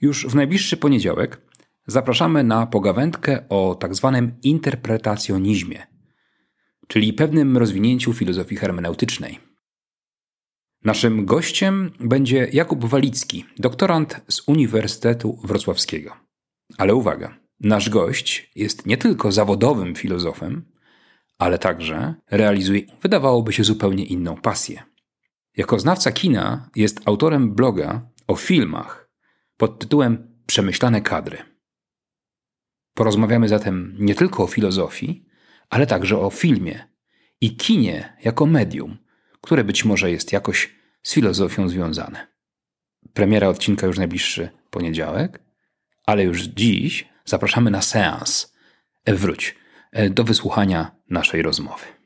Już w najbliższy poniedziałek zapraszamy na pogawędkę o tak zwanym interpretacjonizmie, czyli pewnym rozwinięciu filozofii hermeneutycznej. Naszym gościem będzie Jakub Walicki, doktorant z Uniwersytetu Wrocławskiego. Ale uwaga, nasz gość jest nie tylko zawodowym filozofem, ale także realizuje, wydawałoby się, zupełnie inną pasję. Jako znawca kina jest autorem bloga o filmach pod tytułem Przemyślane kadry. Porozmawiamy zatem nie tylko o filozofii, ale także o filmie i kinie jako medium, które być może jest jakoś z filozofią związane. Premiera odcinka już najbliższy poniedziałek, ale już dziś zapraszamy na seans. E, wróć e, do wysłuchania naszej rozmowy.